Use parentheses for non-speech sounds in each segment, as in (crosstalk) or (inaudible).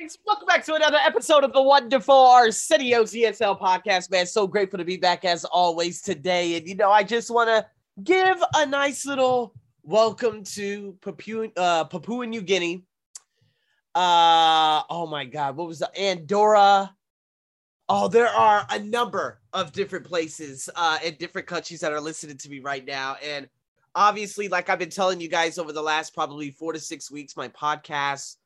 guys, welcome back to another episode of the wonderful Arsenio ESL podcast, man. So grateful to be back as always today. And you know, I just want to give a nice little welcome to Papua, uh, Papua New Guinea. Uh, oh my God, what was the Andorra? Oh, there are a number of different places uh, in different countries that are listening to me right now. And obviously, like I've been telling you guys over the last probably four to six weeks, my podcast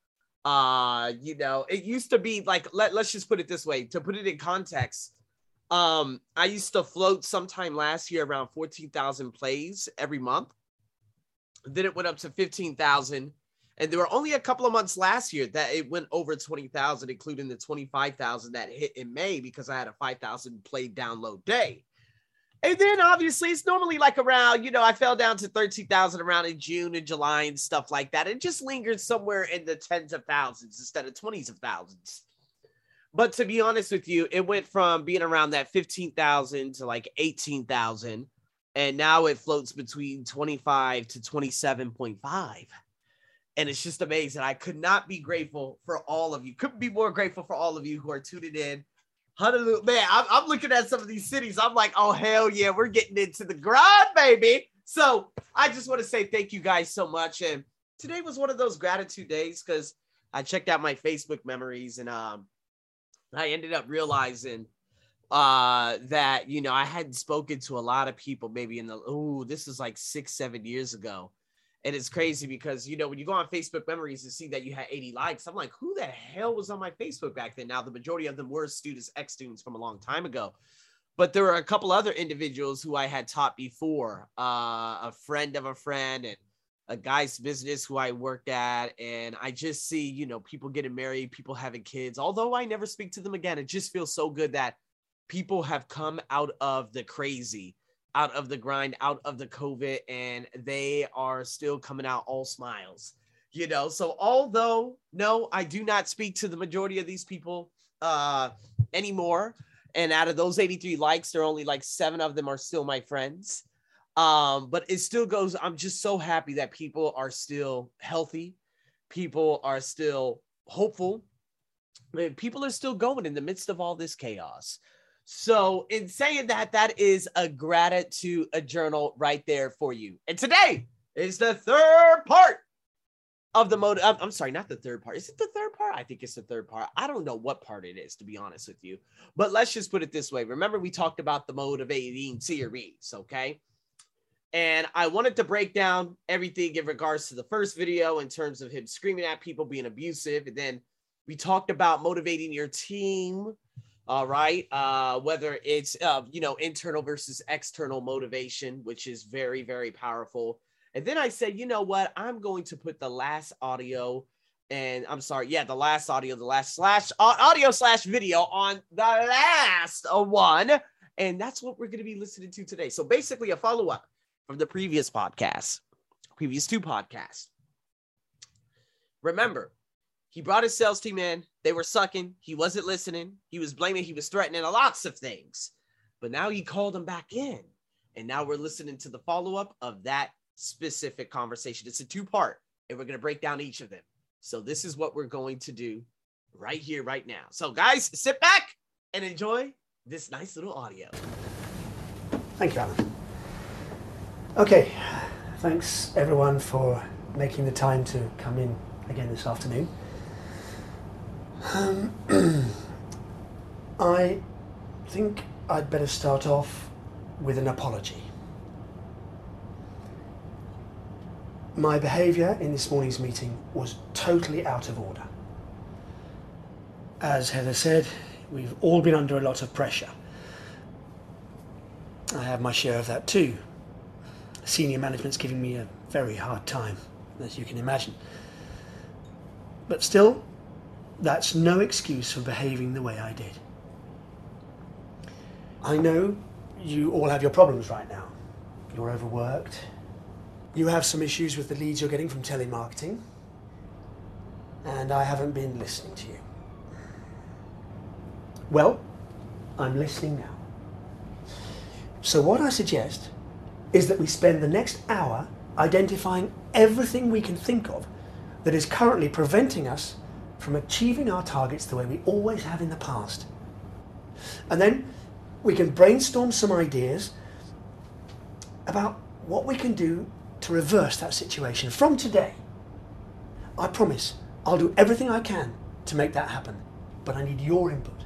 uh you know it used to be like let, let's just put it this way to put it in context um i used to float sometime last year around 14,000 plays every month. Then it went up to 15,000 and there were only a couple of months last year that it went over 20,000 including the 25,000 that hit in May because I had a 5,000 play download day and then obviously it's normally like around, you know, I fell down to 13,000 around in June and July and stuff like that. It just lingered somewhere in the tens of thousands instead of 20s of thousands. But to be honest with you, it went from being around that 15,000 to like 18,000. And now it floats between 25 to 27.5. And it's just amazing. I could not be grateful for all of you. Couldn't be more grateful for all of you who are tuning in Honolulu, man, I'm, I'm looking at some of these cities. I'm like, oh hell yeah, we're getting into the grind, baby. So I just want to say thank you guys so much. And today was one of those gratitude days because I checked out my Facebook memories and um I ended up realizing uh that you know I hadn't spoken to a lot of people maybe in the oh this is like six seven years ago and it's crazy because you know when you go on Facebook memories and see that you had 80 likes, I'm like, who the hell was on my Facebook back then? Now the majority of them were students, ex students from a long time ago, but there were a couple other individuals who I had taught before, uh, a friend of a friend and a guy's business who I worked at, and I just see you know people getting married, people having kids. Although I never speak to them again, it just feels so good that people have come out of the crazy out of the grind, out of the COVID, and they are still coming out all smiles. You know, so although no, I do not speak to the majority of these people uh anymore. And out of those 83 likes, there are only like seven of them are still my friends. Um, but it still goes, I'm just so happy that people are still healthy, people are still hopeful, people are still going in the midst of all this chaos. So, in saying that, that is a gratitude a journal right there for you. And today is the third part of the mode. I'm, um, I'm, sorry, not the third part. Is it the third part? I think it's the third part. I don't know what part it is, to be honest with you. But let's just put it this way. Remember, we talked about the motivating series, okay? And I wanted to break down everything in regards to the first video in terms of him screaming at people, being abusive. And then we talked about motivating your team all right uh, whether it's uh, you know internal versus external motivation which is very very powerful. And then i said you know what? I'm going to put the last audio and i'm sorry yeah the last audio the last slash audio slash video on the last one. And that's what we're going to be listening to today. So basically a follow-up from the previous podcast previous two podcasts. Remember he brought his sales team in. They were sucking. He wasn't listening. He was blaming. He was threatening lots of things. But now he called them back in. And now we're listening to the follow up of that specific conversation. It's a two part, and we're going to break down each of them. So, this is what we're going to do right here, right now. So, guys, sit back and enjoy this nice little audio. Thank you, Alan. Okay, thanks everyone for making the time to come in again this afternoon. Um, (clears throat) I think I'd better start off with an apology. My behaviour in this morning's meeting was totally out of order. As Heather said, we've all been under a lot of pressure. I have my share of that too. Senior management's giving me a very hard time, as you can imagine. But still, that's no excuse for behaving the way I did. I know you all have your problems right now. You're overworked. You have some issues with the leads you're getting from telemarketing. And I haven't been listening to you. Well, I'm listening now. So, what I suggest is that we spend the next hour identifying everything we can think of that is currently preventing us from achieving our targets the way we always have in the past. And then we can brainstorm some ideas about what we can do to reverse that situation from today. I promise I'll do everything I can to make that happen, but I need your input.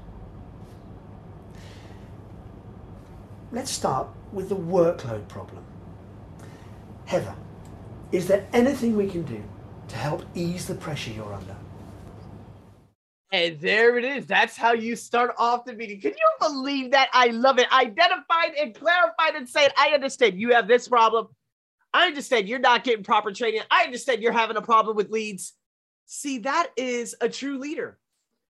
Let's start with the workload problem. Heather, is there anything we can do to help ease the pressure you're under? And there it is. That's how you start off the meeting. Can you believe that? I love it. Identified and clarified and said, I understand you have this problem. I understand you're not getting proper training. I understand you're having a problem with leads. See, that is a true leader.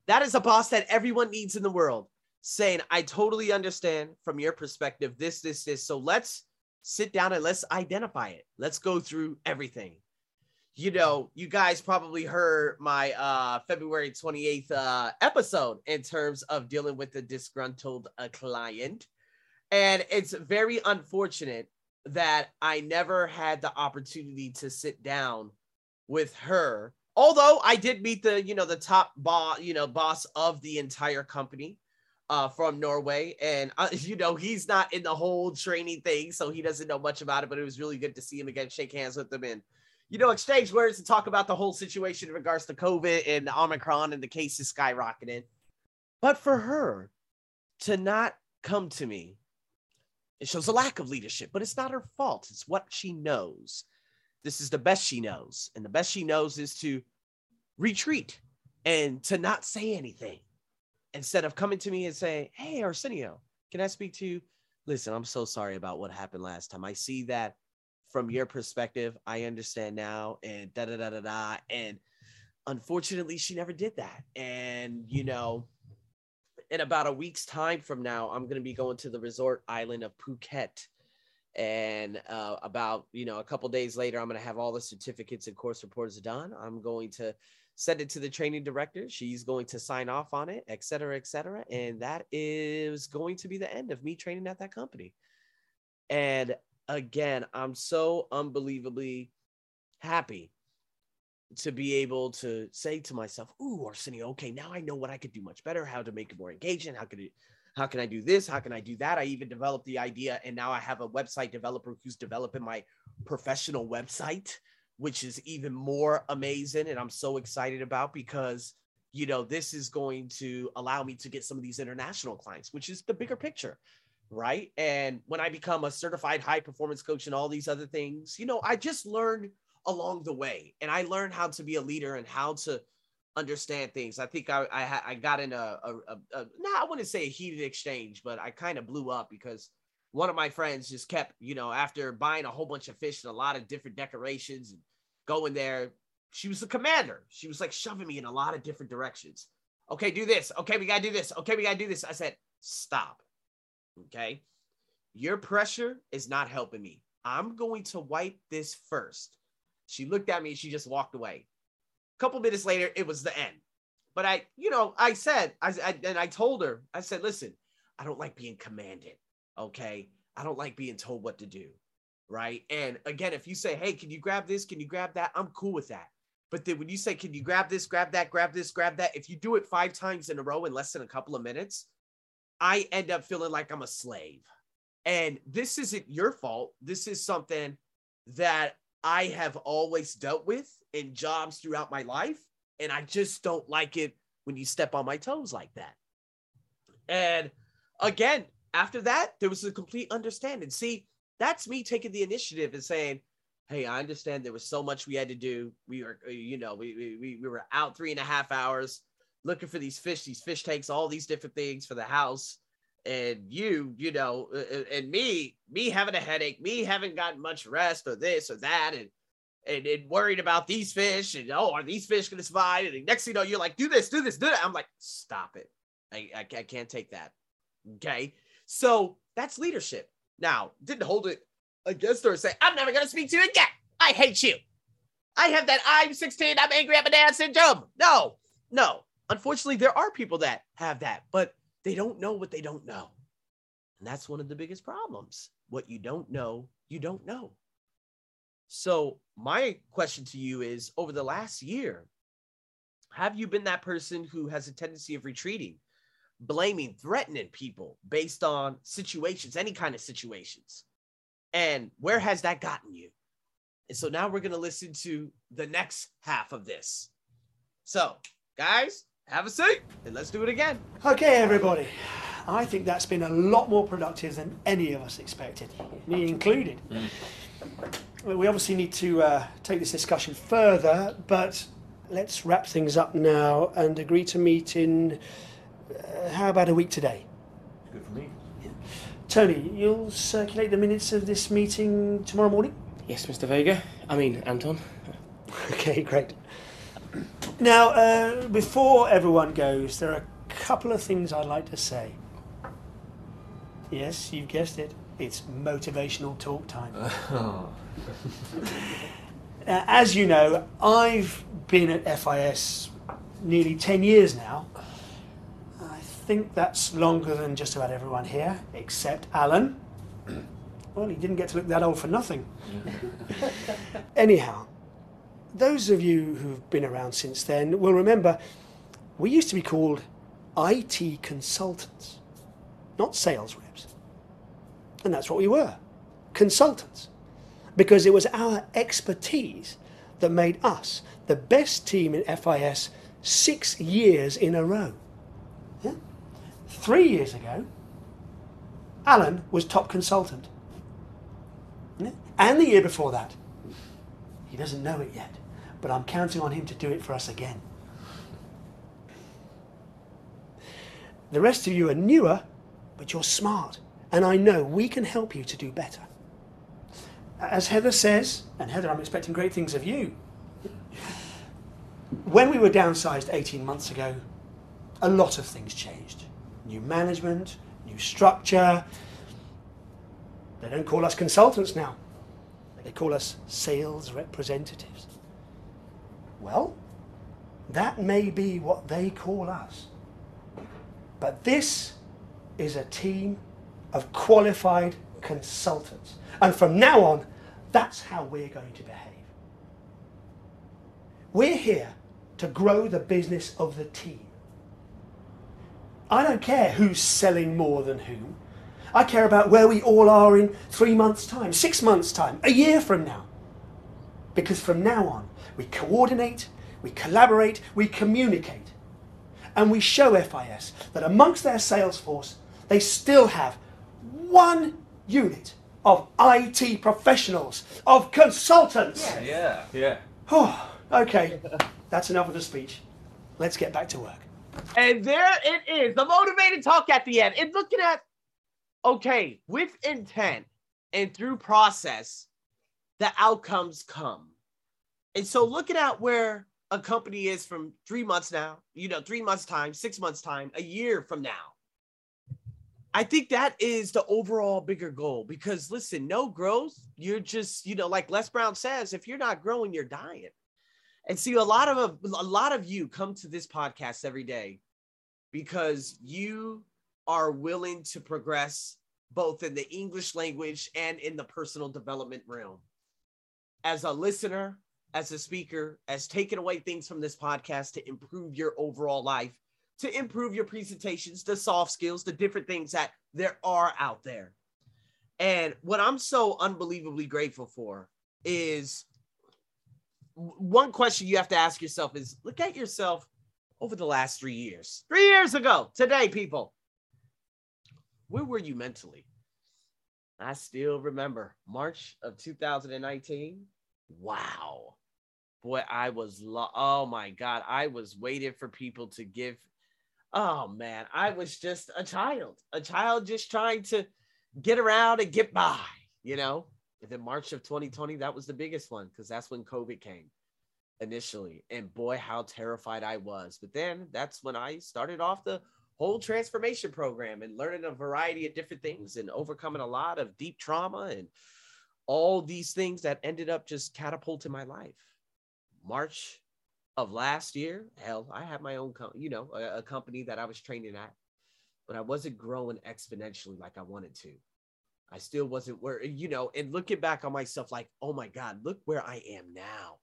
That is a boss that everyone needs in the world saying, I totally understand from your perspective this, this, this. So let's sit down and let's identify it. Let's go through everything. You know, you guys probably heard my uh, February 28th uh, episode in terms of dealing with a disgruntled uh, client. And it's very unfortunate that I never had the opportunity to sit down with her. Although I did meet the, you know, the top boss, you know, boss of the entire company uh, from Norway. And, uh, (laughs) you know, he's not in the whole training thing, so he doesn't know much about it, but it was really good to see him again, shake hands with him, and, you know, exchange words to talk about the whole situation in regards to COVID and Omicron and the cases skyrocketing. But for her to not come to me, it shows a lack of leadership, but it's not her fault. It's what she knows. This is the best she knows. And the best she knows is to retreat and to not say anything instead of coming to me and saying, Hey, Arsenio, can I speak to you? Listen, I'm so sorry about what happened last time. I see that from your perspective. I understand now, and da da da da da. And unfortunately, she never did that. And, you know, in about a week's time from now, I'm going to be going to the resort island of Phuket. And uh, about, you know, a couple days later, I'm going to have all the certificates and course reports done. I'm going to send it to the training director. She's going to sign off on it, et cetera, et cetera. And that is going to be the end of me training at that company. And again, I'm so unbelievably happy to be able to say to myself, "Ooh, Arsenio, okay, now I know what I could do much better. How to make it more engaging? How could it? How can I do this? How can I do that? I even developed the idea, and now I have a website developer who's developing my professional website which is even more amazing and I'm so excited about because you know this is going to allow me to get some of these international clients which is the bigger picture right and when I become a certified high performance coach and all these other things you know I just learned along the way and I learned how to be a leader and how to understand things I think I I, I got in a, a, a, a nah, I wouldn't say a heated exchange but I kind of blew up because one of my friends just kept, you know, after buying a whole bunch of fish and a lot of different decorations and going there. She was the commander. She was like shoving me in a lot of different directions. Okay, do this. Okay, we got to do this. Okay, we got to do this. I said, stop. Okay. Your pressure is not helping me. I'm going to wipe this first. She looked at me. She just walked away. A couple minutes later, it was the end. But I, you know, I said, I, I and I told her, I said, listen, I don't like being commanded. Okay. I don't like being told what to do. Right. And again, if you say, hey, can you grab this? Can you grab that? I'm cool with that. But then when you say, can you grab this, grab that, grab this, grab that? If you do it five times in a row in less than a couple of minutes, I end up feeling like I'm a slave. And this isn't your fault. This is something that I have always dealt with in jobs throughout my life. And I just don't like it when you step on my toes like that. And again, after that, there was a complete understanding. See, that's me taking the initiative and saying, Hey, I understand there was so much we had to do. We were, you know, we, we, we were out three and a half hours looking for these fish, these fish tanks, all these different things for the house. And you, you know, uh, uh, and me, me having a headache, me haven't gotten much rest or this or that. And, and, and worried about these fish and oh, are these fish to survive? And next thing you know, you're like, do this, do this, do that. I'm like, stop it. I, I, I can't take that. Okay. So that's leadership. Now, didn't hold it against her and say, I'm never to speak to you again. I hate you. I have that I'm 16, I'm angry, I'm a dad syndrome. No, no. Unfortunately, there are people that have that, but they don't know what they don't know. And that's one of the biggest problems. What you don't know, you don't know. So, my question to you is over the last year, Have you been that person who has a tendency of retreating, blaming, threatening people based on situations, any kind of situations? And where has that gotten you? And so now we're going to listen to the next half of this. So, guys, have a seat and let's do it again. Okay, everybody. I think that's been a lot more productive than any of us expected, me included. Well, we obviously need to uh, take this discussion further, but let's wrap things up now and agree to meet in, uh, how about a week today? Good for me. Tony, you'll circulate the minutes of this meeting tomorrow morning? Yes, Mr. Vega. I mean, Anton. (laughs) Okay, great. Now, uh, before everyone goes, there are a couple of things I'd like to say. Yes, you've guessed it. It's motivational talk time. (laughs) Oh. Uh, as you know, I've been at FIS nearly 10 years now. I think that's longer than just about everyone here, except Alan. (clears throat) Well, he didn't get to look that old for nothing. (laughs) Anyhow, those of you who've been around since then will remember we used to be called IT consultants, not sales reps. And that's what we were consultants because it was our expertise that made us the best team in FIS six years in a row. Yeah? Three years ago, Alan was top consultant. Yeah? And the year before that. He doesn't know it yet, but I'm counting on him to do it for us again. The rest of you are newer, but you're smart, and I know we can help you to do better as Heather says, and Heather, I'm expecting great things of you. When we were downsized 18 months ago, a lot of things changed. New management, new structure. They don't call us consultants now, they call us sales representatives. Well, that may be what they call us. But this is a team of qualified consultants. And from now on, that's how we're going to behave. We're here to grow the business of the team. I don't care who's selling more than whom. I care about where we all are in three months' time, six months' time, a year from now. Because from now on, we coordinate, we collaborate, we communicate. And we show FIS that amongst their sales force, they still have one unit of IT professionals, of consultants. Yeah, yeah. Oh, okay, (laughs) that's enough of the speech. Let's get back to work. And there it is, the motivated talk at the end. It's looking at, okay, with intent and through process, the outcomes come. And so looking at where a company is from three months now, you know, three months' time, six months' time, a year from now. I think that is the overall bigger goal because listen, no growth, you're just, you know, like Les Brown says, if you're not growing, you're dying. And see, a lot of a lot of you come to this podcast every day because you are willing to progress both in the English language and in the personal development realm. As a listener, as a speaker, as taking away things from this podcast to improve your overall life, to improve your presentations, the soft skills, the different things that there are out there. And what I'm so unbelievably grateful for is one question you have to ask yourself is look at yourself over the last three years. Three years ago, today, people, where were you mentally? I still remember March of 2019. Wow. Boy, I was, lo- oh my God, I was waiting for people to give. Oh man, I was just a child, a child just trying to get around and get by, you know? Then March of 2020, that was the biggest one because that's when COVID came initially. And boy, how terrified I was. But then that's when I started off the whole transformation program and learning a variety of different things and overcoming a lot of deep trauma and all these things that ended up just catapulting my life. March of last year, hell, I had my own, com- you know, a, a company that I was training at, but I wasn't growing exponentially like I wanted to. I still wasn't where, you know, and looking back on myself, like, oh my God, look where I am now.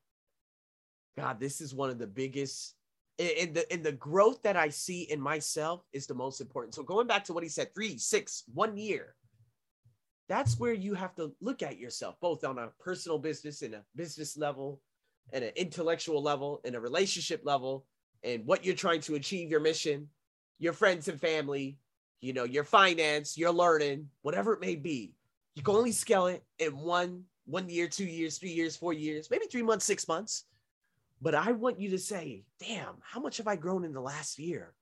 God, this is one of the biggest in the in the growth that I see in myself is the most important. So going back to what he said, three, six, one year. That's where you have to look at yourself, both on a personal business and a business level, and an intellectual level, and a relationship level, and what you're trying to achieve, your mission, your friends and family, you know, your finance, your learning, whatever it may be. You can only scale it in one one year, two years, three years, four years, maybe three months, six months. But I want you to say, damn, how much have I grown in the last year?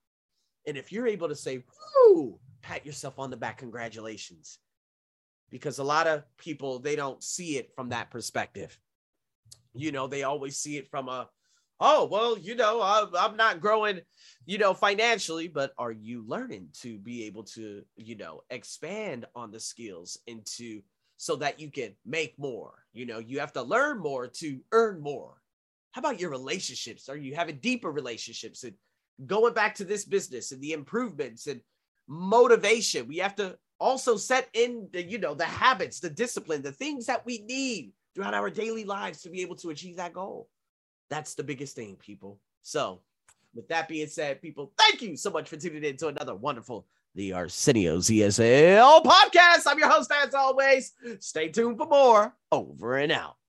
And if you're able to say, whoo, pat yourself on the back, congratulations. Because a lot of people, they don't see it from that perspective. You know, they always see it from a, oh, well, you know, I'm, I'm not growing, you know, financially, but are you learning to be able to, you know, expand on the skills into so that you can make more? You know, you have to learn more to earn more. How about your relationships? Are you having deeper relationships and going back to this business and the improvements and motivation? We have to also set in the, you know, the habits, the discipline, the things that we need throughout our daily lives to be able to achieve that goal. That's the biggest thing, people. So, with that being said, people, thank you so much for tuning in to another wonderful The arsenio ESL podcast. I'm your host, as always. Stay tuned for more. Over and out.